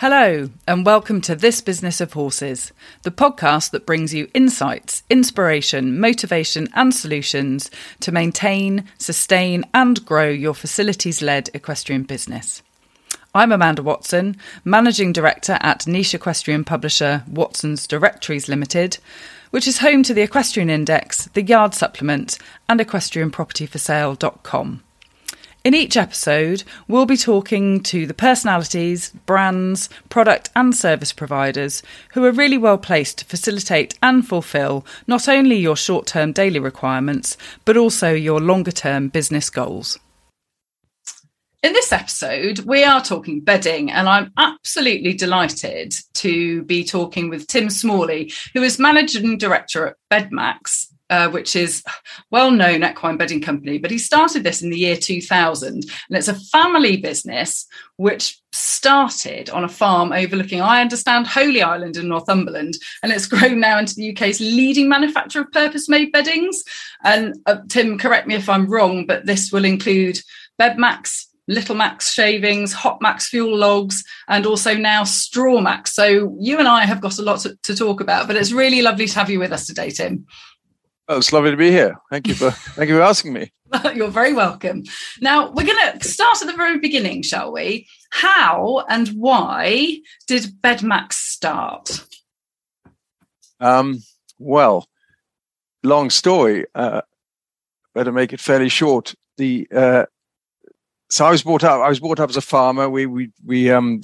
Hello, and welcome to This Business of Horses, the podcast that brings you insights, inspiration, motivation, and solutions to maintain, sustain, and grow your facilities led equestrian business. I'm Amanda Watson, Managing Director at niche equestrian publisher Watson's Directories Limited, which is home to the Equestrian Index, the Yard Supplement, and equestrianpropertyforsale.com. In each episode, we'll be talking to the personalities, brands, product, and service providers who are really well placed to facilitate and fulfill not only your short term daily requirements, but also your longer term business goals. In this episode, we are talking bedding, and I'm absolutely delighted to be talking with Tim Smalley, who is Managing Director at Bedmax, uh, which is well-known equine bedding company, but he started this in the year 2000, and it's a family business which started on a farm overlooking, I understand, Holy Island in Northumberland, and it's grown now into the UK's leading manufacturer of purpose-made beddings. And uh, Tim, correct me if I'm wrong, but this will include Bedmax, Little Max shavings, Hot Max fuel logs, and also now Straw Max. So you and I have got a lot to, to talk about, but it's really lovely to have you with us today, Tim. Oh, it's lovely to be here. Thank you for thank you for asking me. You're very welcome. Now we're going to start at the very beginning, shall we? How and why did Bedmax start? Um, well, long story. Uh, better make it fairly short. The uh, so I was brought up. I was brought up as a farmer. We we we um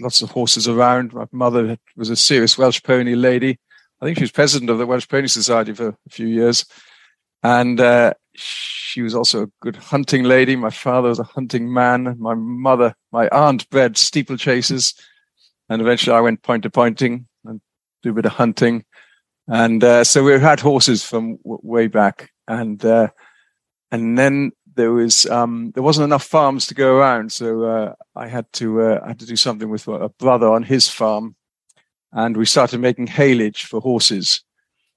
lots of horses around. My mother was a serious Welsh pony lady I think she was president of the Welsh Pony Society for a few years. And uh, she was also a good hunting lady. My father was a hunting man. My mother, my aunt bred steeplechases. And eventually I went point to pointing and do a bit of hunting. And uh, so we had horses from w- way back. And uh, and then there was um, there wasn't enough farms to go around, so uh, I had to uh, I had to do something with a brother on his farm and we started making haylage for horses,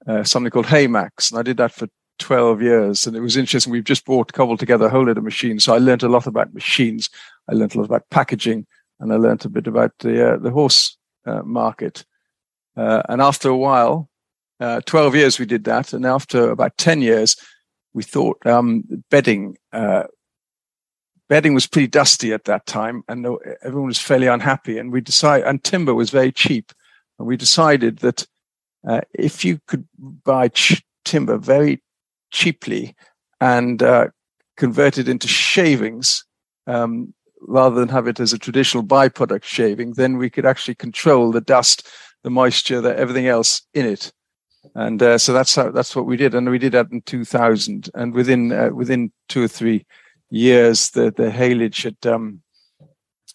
uh, something called Haymax. And I did that for 12 years. And it was interesting. We've just brought cobbled together a whole lot of machines. So I learned a lot about machines. I learned a lot about packaging and I learned a bit about the, uh, the horse uh, market. Uh, and after a while, uh, 12 years we did that. And after about 10 years, we thought um, bedding, uh, bedding was pretty dusty at that time and everyone was fairly unhappy. And we decided, and timber was very cheap. And we decided that uh, if you could buy ch- timber very cheaply and uh, convert it into shavings, um, rather than have it as a traditional byproduct shaving, then we could actually control the dust, the moisture, the, everything else in it. And uh, so that's how that's what we did, and we did that in 2000. And within uh, within two or three years, the the haylage had um,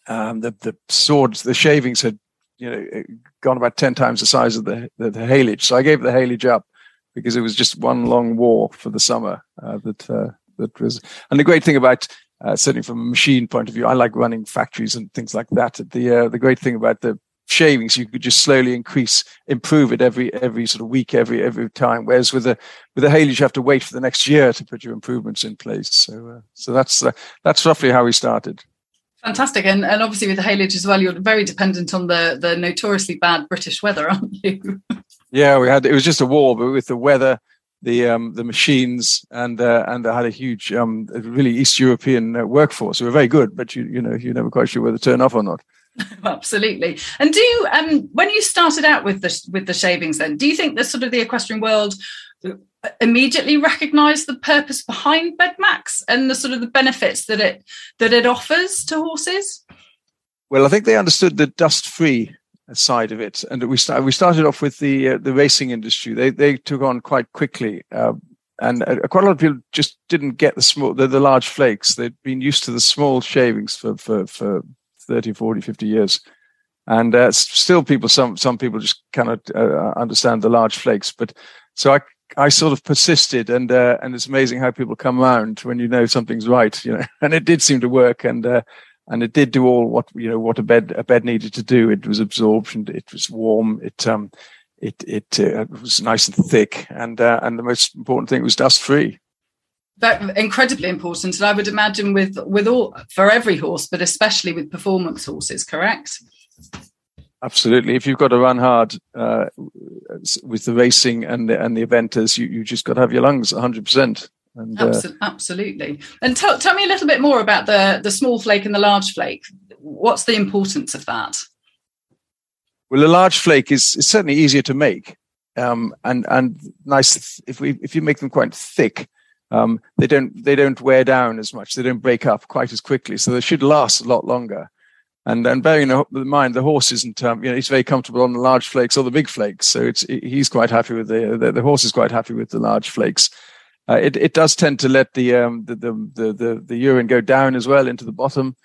um, the the swords, the shavings had you know gone about 10 times the size of the, the, the haylage. So I gave the haylage up because it was just one long war for the summer uh, that uh, that was. And the great thing about uh, certainly from a machine point of view, I like running factories and things like that. The uh, the great thing about the shavings, you could just slowly increase, improve it every every sort of week, every every time. Whereas with the with the haylage, you have to wait for the next year to put your improvements in place. So uh, so that's uh, that's roughly how we started. Fantastic, and and obviously with the haylage as well, you're very dependent on the the notoriously bad British weather, aren't you? yeah, we had it was just a war, but with the weather, the um the machines, and uh, and I had a huge um really East European uh, workforce. We were very good, but you you know you're never quite sure whether to turn off or not. Absolutely. And do you, um when you started out with the with the shavings, then do you think the sort of the equestrian world immediately recognize the purpose behind Bedmax and the sort of the benefits that it that it offers to horses? Well, I think they understood the dust-free side of it, and we started we started off with the uh, the racing industry. They they took on quite quickly, uh, and quite a lot of people just didn't get the small the, the large flakes. They'd been used to the small shavings for for for 30, 40, 50 years. And uh, still, people some some people just cannot uh, understand the large flakes. But so I I sort of persisted, and uh, and it's amazing how people come around when you know something's right, you know. And it did seem to work, and uh, and it did do all what you know what a bed a bed needed to do. It was absorption, it was warm, it um, it it, uh, was nice and thick, and uh, and the most important thing was dust free. That incredibly important, and I would imagine with with all for every horse, but especially with performance horses, correct? Absolutely. If you've got to run hard uh, with the racing and the, and the eventers, you, you just got to have your lungs 100%. And, uh, absolutely. And tell, tell me a little bit more about the, the small flake and the large flake. What's the importance of that? Well, a large flake is, is certainly easier to make. Um, and, and nice if we, if you make them quite thick, um, they don't, they don't wear down as much. They don't break up quite as quickly. So they should last a lot longer. And and bearing in mind the horse isn't um, you know he's very comfortable on the large flakes or the big flakes, so it's he's quite happy with the the, the horse is quite happy with the large flakes. Uh, it it does tend to let the um the the the, the, urine go down as well into the bottom,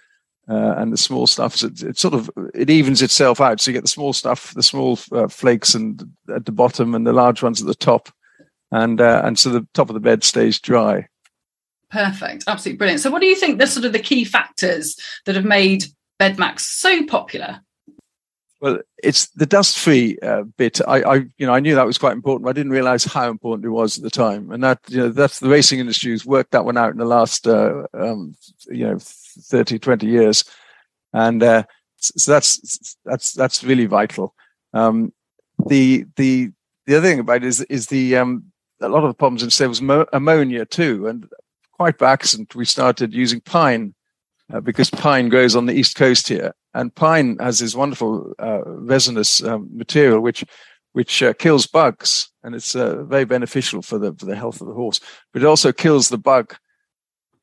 uh, and the small stuff it, it, sort of it evens itself out. So you get the small stuff, the small uh, flakes, and at the bottom, and the large ones at the top, and uh, and so the top of the bed stays dry. Perfect, absolutely brilliant. So, what do you think the sort of the key factors that have made Bedmax so popular? Well, it's the dust-free uh, bit. I, I, you know, I knew that was quite important. I didn't realize how important it was at the time, and that, you know, that's the racing industry has worked that one out in the last, uh, um, you know, 30, 20 years, and uh, so that's that's that's really vital. Um, the the the other thing about it is is the um, a lot of the problems was mo- ammonia too, and quite by accident we started using pine uh, because pine grows on the east coast here, and pine has this wonderful uh, resinous um, material which which uh, kills bugs, and it's uh, very beneficial for the for the health of the horse. But it also kills the bug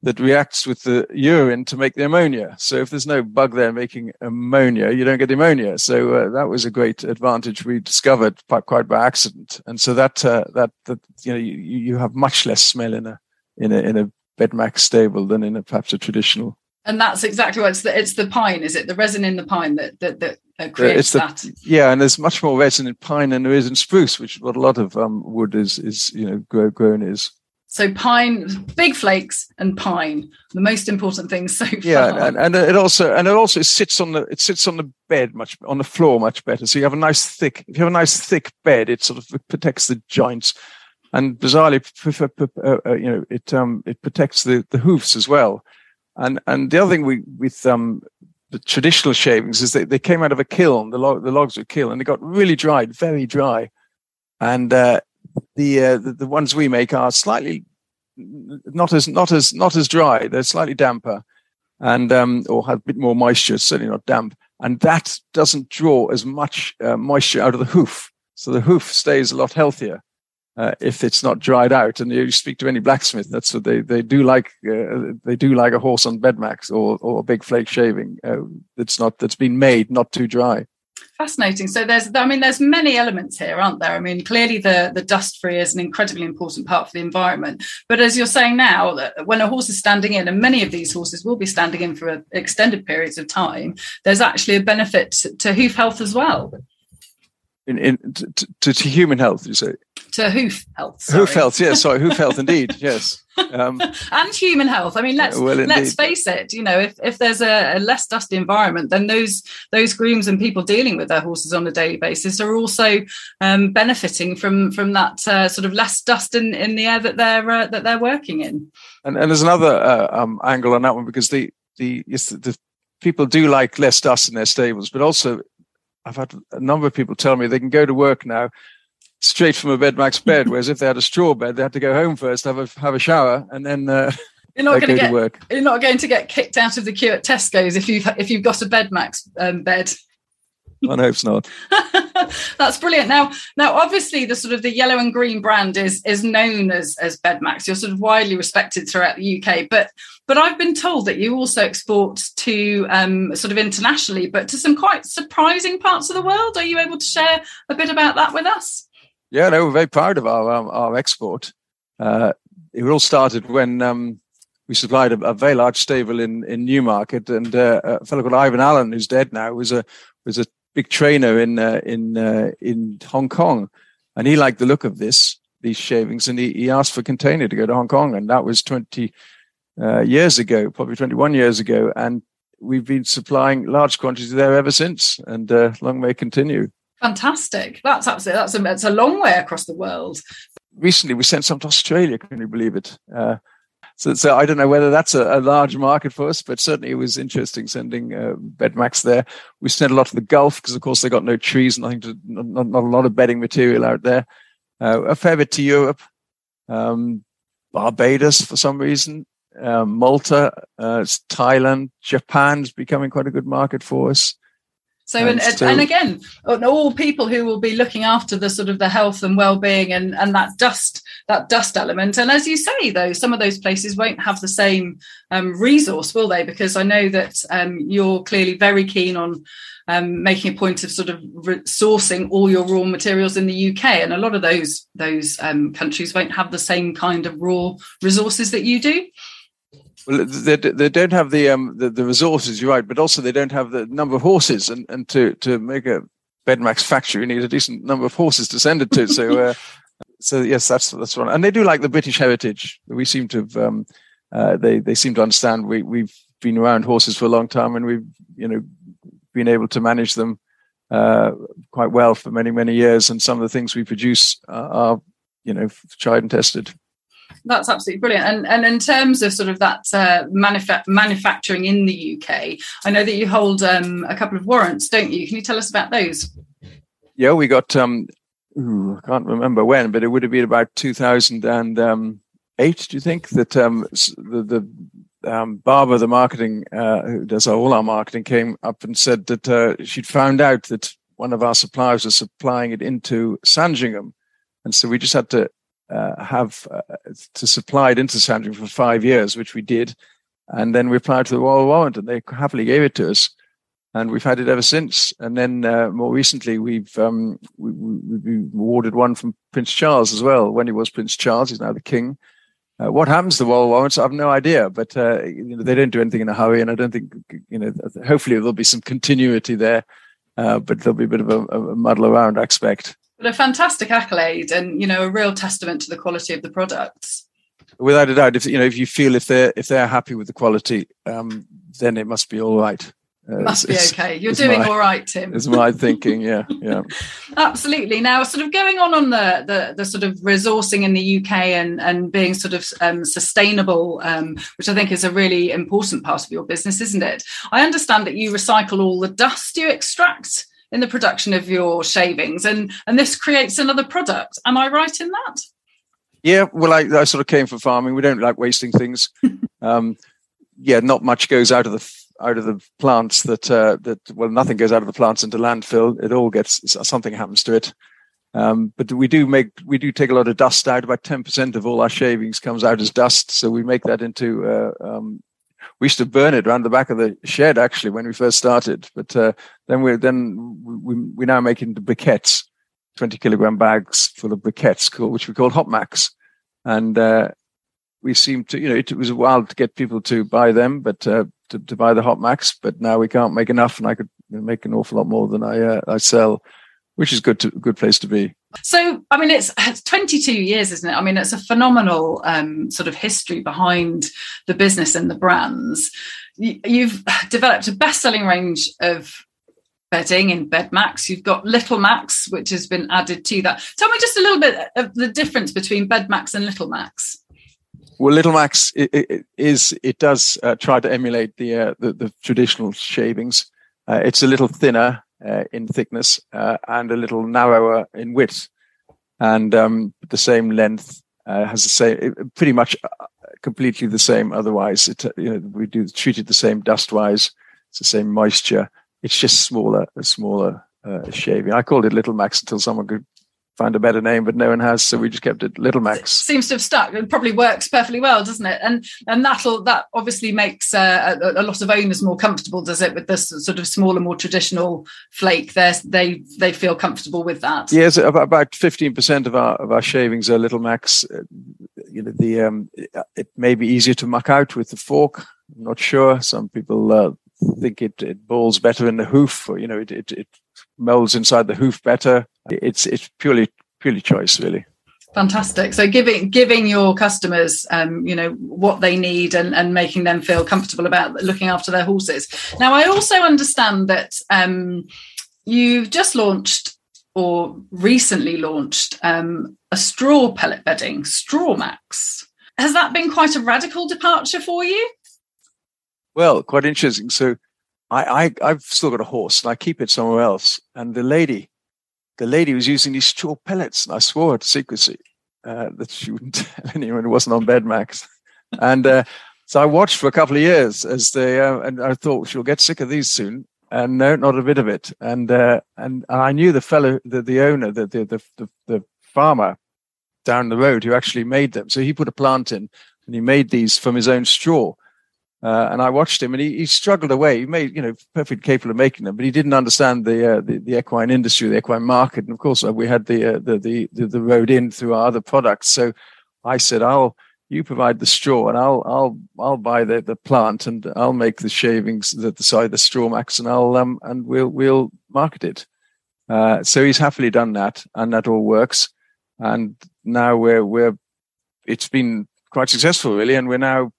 that reacts with the urine to make the ammonia. So if there's no bug there making ammonia, you don't get ammonia. So uh, that was a great advantage we discovered quite, by accident. And so that uh, that that you know you, you have much less smell in a in a in a Bedmax stable than in a perhaps a traditional and that's exactly what it's the it's the pine, is it? The resin in the pine that that, that uh, creates the, that. Yeah, and there's much more resin in pine than there is in spruce, which is what a lot of um, wood is is you know grow, grown is. So pine, big flakes, and pine, the most important things so far. Yeah, and, and it also and it also sits on the it sits on the bed much on the floor much better. So you have a nice thick. If you have a nice thick bed, it sort of protects the joints, and bizarrely, uh, uh, you know, it um it protects the the hoofs as well. And and the other thing we with um the traditional shavings is that they came out of a kiln. The log, the logs were kiln, and they got really dried, very dry. And uh, the, uh, the, the ones we make are slightly not as not as not as dry. They're slightly damper, and um, or have a bit more moisture. Certainly not damp, and that doesn't draw as much uh, moisture out of the hoof. So the hoof stays a lot healthier uh, if it's not dried out. And you speak to any blacksmith, that's what they, they do like. Uh, they do like a horse on bedmax or, or a big flake shaving uh, that's not, that's been made not too dry. Fascinating. So there's, I mean, there's many elements here, aren't there? I mean, clearly the the dust free is an incredibly important part for the environment. But as you're saying now, that when a horse is standing in, and many of these horses will be standing in for extended periods of time, there's actually a benefit to hoof health as well in, in to, to, to, human health, you say? To hoof health. Sorry. Hoof health, yes, sorry, hoof health, indeed, yes. Um, and human health. I mean, let's well, let's face it. You know, if, if there's a, a, less dusty environment, then those those grooms and people dealing with their horses on a daily basis are also um, benefiting from from that uh, sort of less dust in, in the air that they're uh, that they're working in. And, and there's another uh, um, angle on that one because the the, yes, the people do like less dust in their stables, but also I've had a number of people tell me they can go to work now straight from a Bedmax bed, whereas if they had a straw bed, they had to go home first, have a have a shower, and then uh, you're not going to get work. You're not going to get kicked out of the queue at Tesco's if you've if you've got a Bedmax um, bed. I hope not. That's brilliant. Now, now, obviously, the sort of the yellow and green brand is is known as as Bedmax. You're sort of widely respected throughout the UK, but but I've been told that you also export to um, sort of internationally, but to some quite surprising parts of the world. Are you able to share a bit about that with us? Yeah, no, we're very proud of our um, our export. Uh, it all started when um, we supplied a, a, very large stable in in Newmarket, and uh, a fellow called Ivan Allan, who's dead now, was a was a big trainer in uh, in uh, in Hong Kong, and he liked the look of this these shavings, and he, he asked for a container to go to Hong Kong, and that was twenty uh, years ago, probably twenty one years ago, and we've been supplying large quantities there ever since, and uh, long may continue. Fantastic! That's absolutely that's a that's a long way across the world. Recently, we sent some to Australia. Can you believe it? So, so I don't know whether that's a, a, large market for us, but certainly it was interesting sending uh, Bedmax there. We sent a lot to the Gulf because, of course, they got no trees, nothing to, not, not a lot of bedding material out there. Uh, a fair bit to Europe, um, Barbados for some reason, uh, Malta, uh, Thailand, Japan's becoming quite a good market for us. So and, and, and, again, all people who will be looking after the sort of the health and well-being and and that dust that dust element. And as you say, though, some of those places won't have the same um, resource, will they? Because I know that um, you're clearly very keen on um, making a point of sort of re- sourcing all your raw materials in the UK, and a lot of those those um, countries won't have the same kind of raw resources that you do. Well, they, they don't have the, um, the, the resources, you're right, but also they don't have the number of horses, and, and to to make a Bedmax factory, you need a decent number of horses to send it to. So, uh, so yes, that's that's right. And they do like the British heritage. We seem to have um, uh, they they seem to understand. We we've been around horses for a long time, and we've you know been able to manage them uh, quite well for many many years. And some of the things we produce are, are you know tried and tested that's absolutely brilliant. And and in terms of sort of that uh, manufa- manufacturing in the UK, I know that you hold um, a couple of warrants, don't you? Can you tell us about those? Yeah, we got. Um, ooh, I can't remember when, but it would have been about two thousand and um, eight. Do you think that um, the the um, Barbara, the marketing uh, who does all our marketing, came up and said that uh, she'd found out that one of our suppliers was supplying it into Sandringham, and so we just had to uh, have uh, to supply into Sandringham for five years, which we did. And then we applied to the Royal Warrant and they happily gave it to us. And we've had it ever since. And then uh, more recently, we've um, we, we, we, awarded one from Prince Charles as well. When he was Prince Charles, he's now the King. Uh, what happens to the Royal Warrants, I have no idea. But uh, you know, they don't do anything in a hurry, and I don't think you know. Hopefully, there'll be some continuity there, uh, but there'll be a bit of a, a muddle around, I expect but a fantastic accolade and you know a real testament to the quality of the products. Without a doubt if you know if you feel if they're if they're happy with the quality um, then it must be all right. Uh, must be okay. You're doing my, all right tim. is my thinking yeah yeah. Absolutely. Now sort of going on on the, the, the sort of resourcing in the uk and and being sort of um, sustainable um, which i think is a really important part of your business isn't it? I understand that you recycle all the dust you extract in the production of your shavings and and this creates another product. Am i right in that? Yeah well i, I sort of came from farming. We don't like wasting things. Um, yeah not much goes out of the out of the plants that uh, that well nothing goes out of the plants into landfill. It all gets something happens to it. Um, but we do make we do take a lot of dust out. About 10% of all our shavings comes out as dust. So we make that into uh, um, we used to burn it around the back of the shed actually when we first started. But uh, then we then we we now make into briquettes, twenty kilogram bags full of briquettes, which we call Hot Max, and uh, we seem to you know it, it, was a while to get people to buy them, but uh, to, to buy the Hot Max. But now we can't make enough, and I could make an awful lot more than I uh, I sell which is good to good place to be. So, I mean, it's, it's 22 years, isn't it? I mean, it's a phenomenal um, sort of history behind the business and the brands. You've developed a best-selling range of bedding in Bedmax. You've got Little Max, which has been added to that. Tell me just a little bit of the difference between Bedmax and Little Max. Well, Little Max it, it is it does uh, try to emulate the, uh, the, the traditional shavings. Uh, it's a little thinner uh, in thickness uh, and a little narrower in width, and um, the same length uh, has the same, pretty much uh, completely the same. Otherwise, it, you know, we do treat it the same dust wise. It's the same moisture. It's just smaller, a smaller uh, shaving. I called it Little Max until someone could find a better name, but no one has, so we just kept it Little Max. Seems to have stuck. It probably works perfectly well, doesn't it? And and that'll that obviously makes uh, a, a, lot of owners more comfortable, does it? With this sort of smaller, more traditional flake, they they they feel comfortable with that. Yes, about fifteen percent of our of our shavings are Little Max. Uh, you know, the um, it may be easier to muck out with the fork. I'm not sure. Some people uh, think it it balls better in the hoof, or you know, it it, it molds inside the hoof better. It's it's purely purely choice, really. Fantastic. So giving giving your customers, um, you know, what they need and, and making them feel comfortable about looking after their horses. Now, I also understand that um, you've just launched or recently launched um, a straw pellet bedding, Straw Max. has that been quite a radical departure for you? Well, quite interesting. So I, I I've still got a horse and I keep it somewhere else. And the lady, the lady was using these straw pellets, and I swore to secrecy uh, that she wouldn't tell anyone It wasn't on Bedmax, and uh, so I watched for a couple of years as they, uh, and I thought she'll get sick of these soon. And no, not a bit of it. And uh, and, and I knew the fellow, the, the owner, the, the the the the farmer down the road who actually made them. So he put a plant in and he made these from his own straw. Uh, and I watched him, and he, he struggled away. He made, you know, perfectly capable of making them, but he didn't understand the uh, the, the, equine industry, the equine market, and of course, uh, we had the, uh, the, the the road in through our other products. So I said, "I'll you provide the straw, and I'll I'll I'll buy the, the plant, and I'll make the shavings, the, the side the straw max, and I'll um and we'll we'll market it." Uh, so he's happily done that, and that all works. And now we're we're it's been quite successful, really, and we're now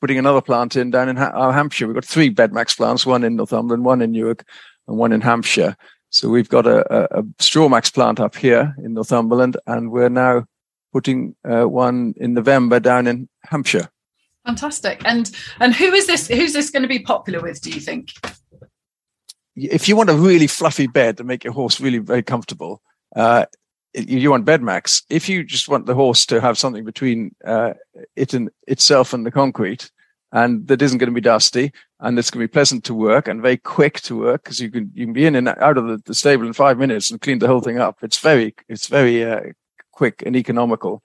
putting another plant in down in ha- Hampshire. We've got three Bedmax plants, one in Northumberland, one in Newark, and one in Hampshire. So we've got a, a, a Strawmax plant up here in Northumberland, and we're now putting uh, one in November down in Hampshire. Fantastic. And and who is this? Who's this going to be popular with? Do you think? If you want a really fluffy bed to make your horse really very comfortable, uh, you want Bedmax. If you just want the horse to have something between uh, it and itself and the concrete, and that isn't going to be dusty, and it's going to be pleasant to work and very quick to work because you can you can be in and out of the, the, stable in five minutes and clean the whole thing up. It's very it's very uh, quick and economical.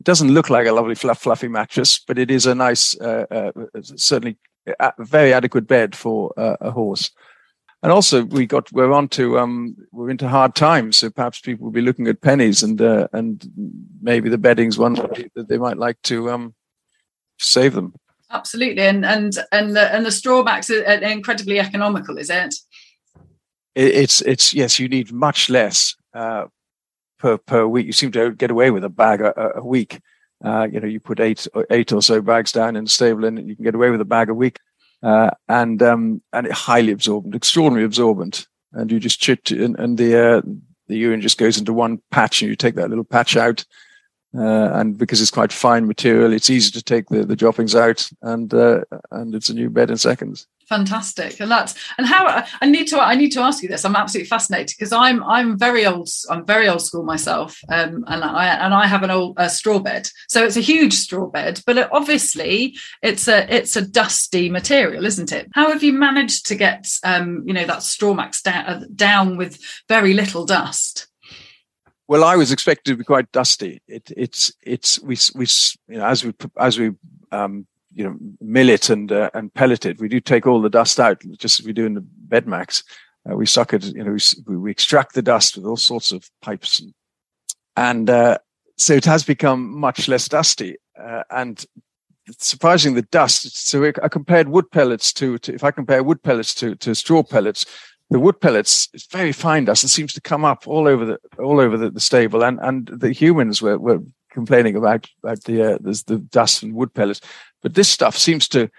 It doesn't look like a lovely fluff, fluffy mattress, but it is a nice, uh, uh certainly a very adequate bed for uh, a horse. And also, we got we're on to um, we're into hard times, so perhaps people will be looking at pennies and uh, and maybe the bedding's one that they might like to um, save them. Absolutely, and and and the, and the Strawmax are incredibly economical, is it? it? It's it's yes, you need much less uh, per per week. You seem to get away with a bag a, a week. Uh, you know, you put eight eight or so bags down in the stable, and you can get away with a bag a week uh, and um, and highly absorbent, extraordinarily absorbent. And you just chit and, and the uh, the urine just goes into one patch, and you take that little patch out. Uh, and because it's quite fine material, it's easy to take the, the droppings out, and uh, and it's a new bed in seconds fantastic. And that's and how i need to i need to ask you this. I'm absolutely fascinated because i'm i'm very old i'm very old school myself um, and i and i have an old a straw bed. So it's a huge straw bed but it, obviously it's a it's a dusty material isn't it? How have you managed to get um, you know that straw max down, uh, down with very little dust? Well, I was expected to be quite dusty. It, it's it's we we you know as we as we um, you know mill it and uh, and pellet it. We do take all the dust out, just as we do in the Bedmax. Uh, we suck it, you know, we, we, extract the dust with all sorts of pipes, and, and uh, so it has become much less dusty. Uh, and surprising, the dust. So I compared wood pellets to, to if I compare wood pellets to to straw pellets, the wood pellets it's very fine dust and seems to come up all over the all over the, the stable and and the humans were, were complaining about about the uh, the dust and wood pellets but this stuff seems to,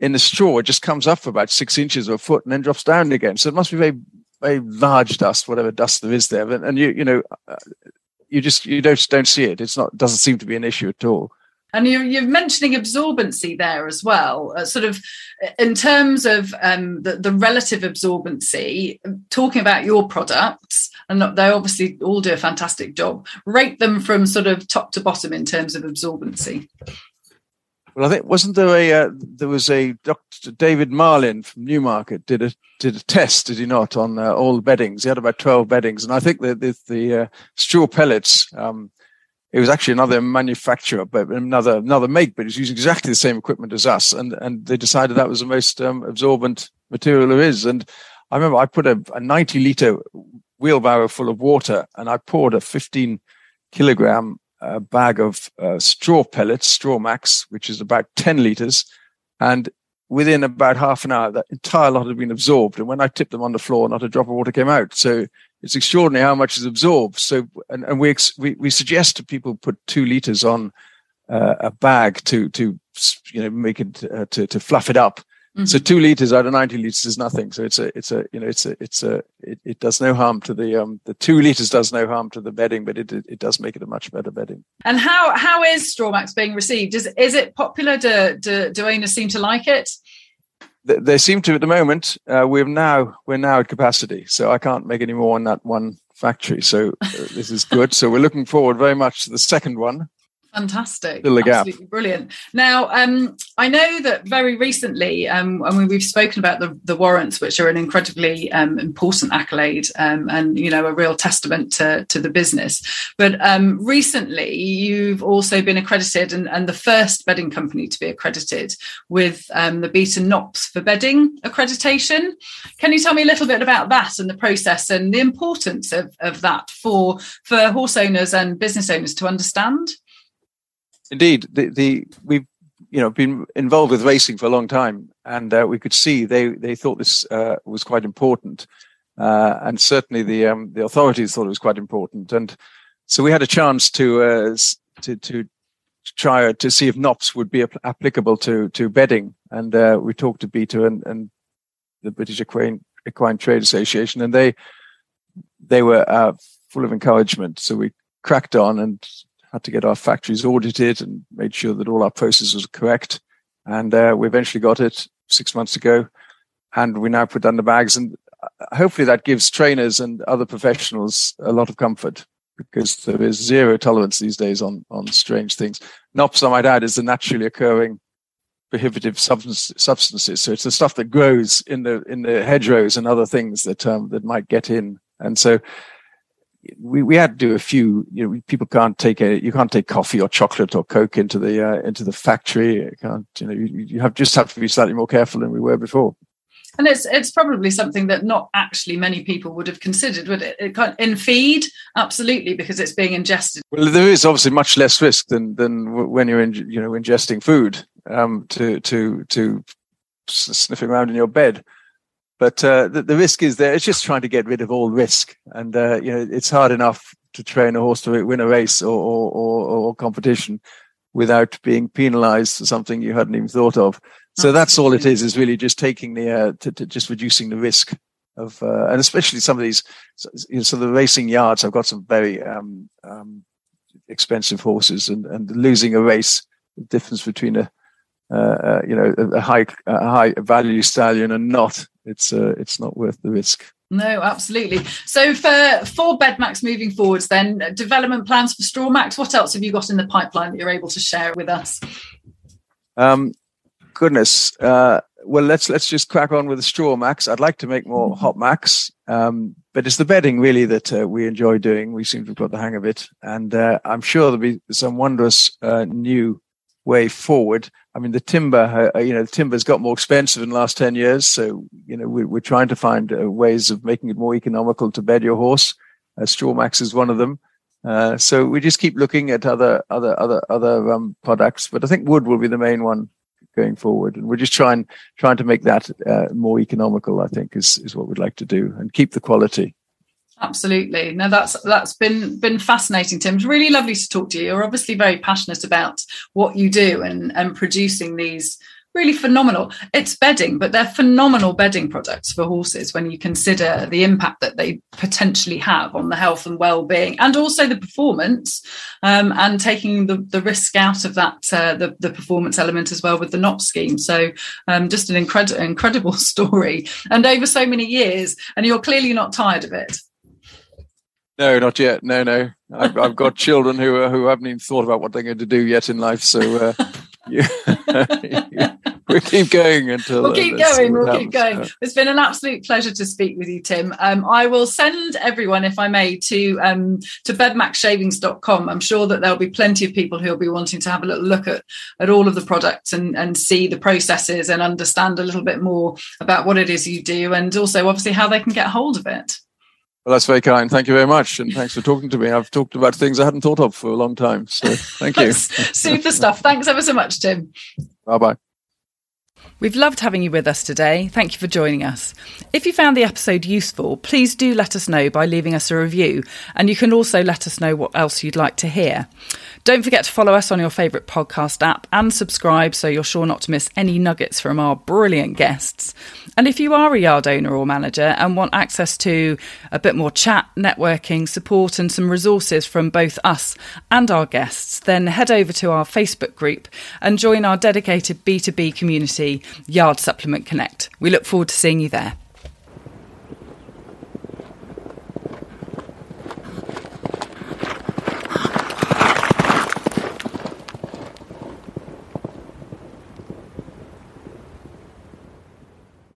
in the straw, it just comes up for about six inches or a foot and then drops down again. So it must be very, very large dust, whatever dust there is there. And, and you, you know, uh, you just you don't don't see it. It's not doesn't seem to be an issue at all. And you're, you're mentioning absorbency there as well, uh, sort of in terms of um, the, the relative absorbency, talking about your products, and they obviously all do a fantastic job. Rate them from sort of top to bottom in terms of absorbency. Well, I think wasn't there a uh, there was a Dr. David Marlin from Newmarket did a did a test, did he not, on uh, all the beddings? He had about twelve beddings, and I think that the, the uh, straw pellets. Um, it was actually another manufacturer, but another another make, but it was using exactly the same equipment as us, and and they decided that was the most um, absorbent material there is. And I remember I put a, a ninety liter wheelbarrow full of water, and I poured a fifteen kilogram a bag of uh, straw pellets, straw max, which is about 10 liters. And within about half an hour, that entire lot had been absorbed. And when I tipped them on the floor, not a drop of water came out. So it's extraordinary how much is absorbed. So, and, and we, we, we suggest to people put two liters on uh, a bag to, to, you know, make it, uh, to, to fluff it up Mm-hmm. So two liters out of 90 liters is nothing. So it's a, it's a, you know, it's a, it's a, it, it does no harm to the, um, the two liters does no harm to the bedding, but it, it, it does make it a much better bedding. And how, how is Strawmax being received? Is, is it popular? Do, do, do owners seem to like it? They, seem to at the moment. Uh, we're now, we're now at capacity. So I can't make any more on that one factory. So uh, this is good. So we're looking forward very much to the second one. Fantastic. Fill the gap. Absolutely brilliant. Now, um, I know that very recently, um, I mean, we've spoken about the, the warrants, which are an incredibly um, important accolade um, and, you know, a real testament to, to the business. But um, recently, you've also been accredited and, and, the first bedding company to be accredited with um, the Beta NOPS for bedding accreditation. Can you tell me a little bit about that and the process and the importance of, of that for, for horse owners and business owners to understand? Indeed, the, the we've you know been involved with racing for a long time, and uh, we could see they they thought this uh, was quite important, uh, and certainly the um, the authorities thought it was quite important, and so we had a chance to uh, to to try to see if NOPS would be applicable to to bedding, and uh, we talked to Beta and, and the British Equine, Equine Trade Association, and they they were uh, full of encouragement. So we cracked on and had to get our factories audited and made sure that all our processes were correct. And uh, we eventually got it six months ago, and we now put down the bags. And uh, hopefully, that gives trainers and other professionals a lot of comfort because there is zero tolerance these days on on strange things. NOPS, I might add, is the naturally occurring prohibitive substance, substances. So it's the stuff that grows in the in the hedgerows and other things that um, that might get in. And so we, we had to do a few, you know, people can't take a, you can't take coffee or chocolate or Coke into the, uh, into the factory. You can't, you know, you, you have just have to be slightly more careful than we were before. And it's it's probably something that not actually many people would have considered, would it? it in feed, absolutely, because it's being ingested. Well, there is obviously much less risk than than when you're in, you know ingesting food um, to to to sniffing around in your bed. But uh, the, the, risk is there. It's just trying to get rid of all risk, and uh, you know it's hard enough to train a horse to win a race or or, or, or competition without being penalised for something you hadn't even thought of. So that's all it is: is really just taking the uh, to, to just reducing the risk of, uh, and especially some of these. You know, so the racing yards I've got some very um, um, expensive horses, and and losing a race, the difference between a uh, uh, you know a high a high value stallion and not it's uh, it's not worth the risk. No absolutely. So for for bedmax moving forwards then development plans for strawmax what else have you got in the pipeline that you're able to share with us? Um goodness uh well let's let's just crack on with the straw max. I'd like to make more mm-hmm. hot max um, but it's the bedding really that uh, we enjoy doing. We seem to have got the hang of it. And uh, i'm sure there'll be some wondrous uh, new way forward. I mean, the timber, uh, you know, the timber's got more expensive in the last 10 years. So, you know, we, are trying to find uh, ways of making it more economical to bed your horse. Uh, Strawmax is one of them. Uh, so we just keep looking at other, other, other, other um, products. But I think wood will be the main one going forward. And we're just trying, trying to make that uh, more economical, I think is, is what we'd like to do and keep the quality. Absolutely. No, that's that's been been fascinating, Tim. It's really lovely to talk to you. You're obviously very passionate about what you do and and producing these really phenomenal. It's bedding, but they're phenomenal bedding products for horses when you consider the impact that they potentially have on the health and well-being, and also the performance, um, and taking the, the risk out of that uh, the the performance element as well with the NOP scheme. So, um, just an incredible incredible story, and over so many years, and you're clearly not tired of it. No, not yet. No, no. I've, I've got children who uh, who haven't even thought about what they're going to do yet in life. So uh, we'll keep going until we'll uh, keep uh, going. We'll happens. keep going. It's been an absolute pleasure to speak with you, Tim. Um, I will send everyone, if I may, to um, to bedmaxshavings.com. I'm sure that there'll be plenty of people who'll be wanting to have a little look at at all of the products and and see the processes and understand a little bit more about what it is you do, and also obviously how they can get hold of it. Well, that's very kind. Thank you very much. And thanks for talking to me. I've talked about things I hadn't thought of for a long time. So thank you. Super stuff. Thanks ever so much, Tim. Bye bye. We've loved having you with us today. Thank you for joining us. If you found the episode useful, please do let us know by leaving us a review, and you can also let us know what else you'd like to hear. Don't forget to follow us on your favourite podcast app and subscribe so you're sure not to miss any nuggets from our brilliant guests. And if you are a yard owner or manager and want access to a bit more chat, networking, support, and some resources from both us and our guests, then head over to our Facebook group and join our dedicated B2B community, Yard Supplement Connect. We look forward to seeing you there.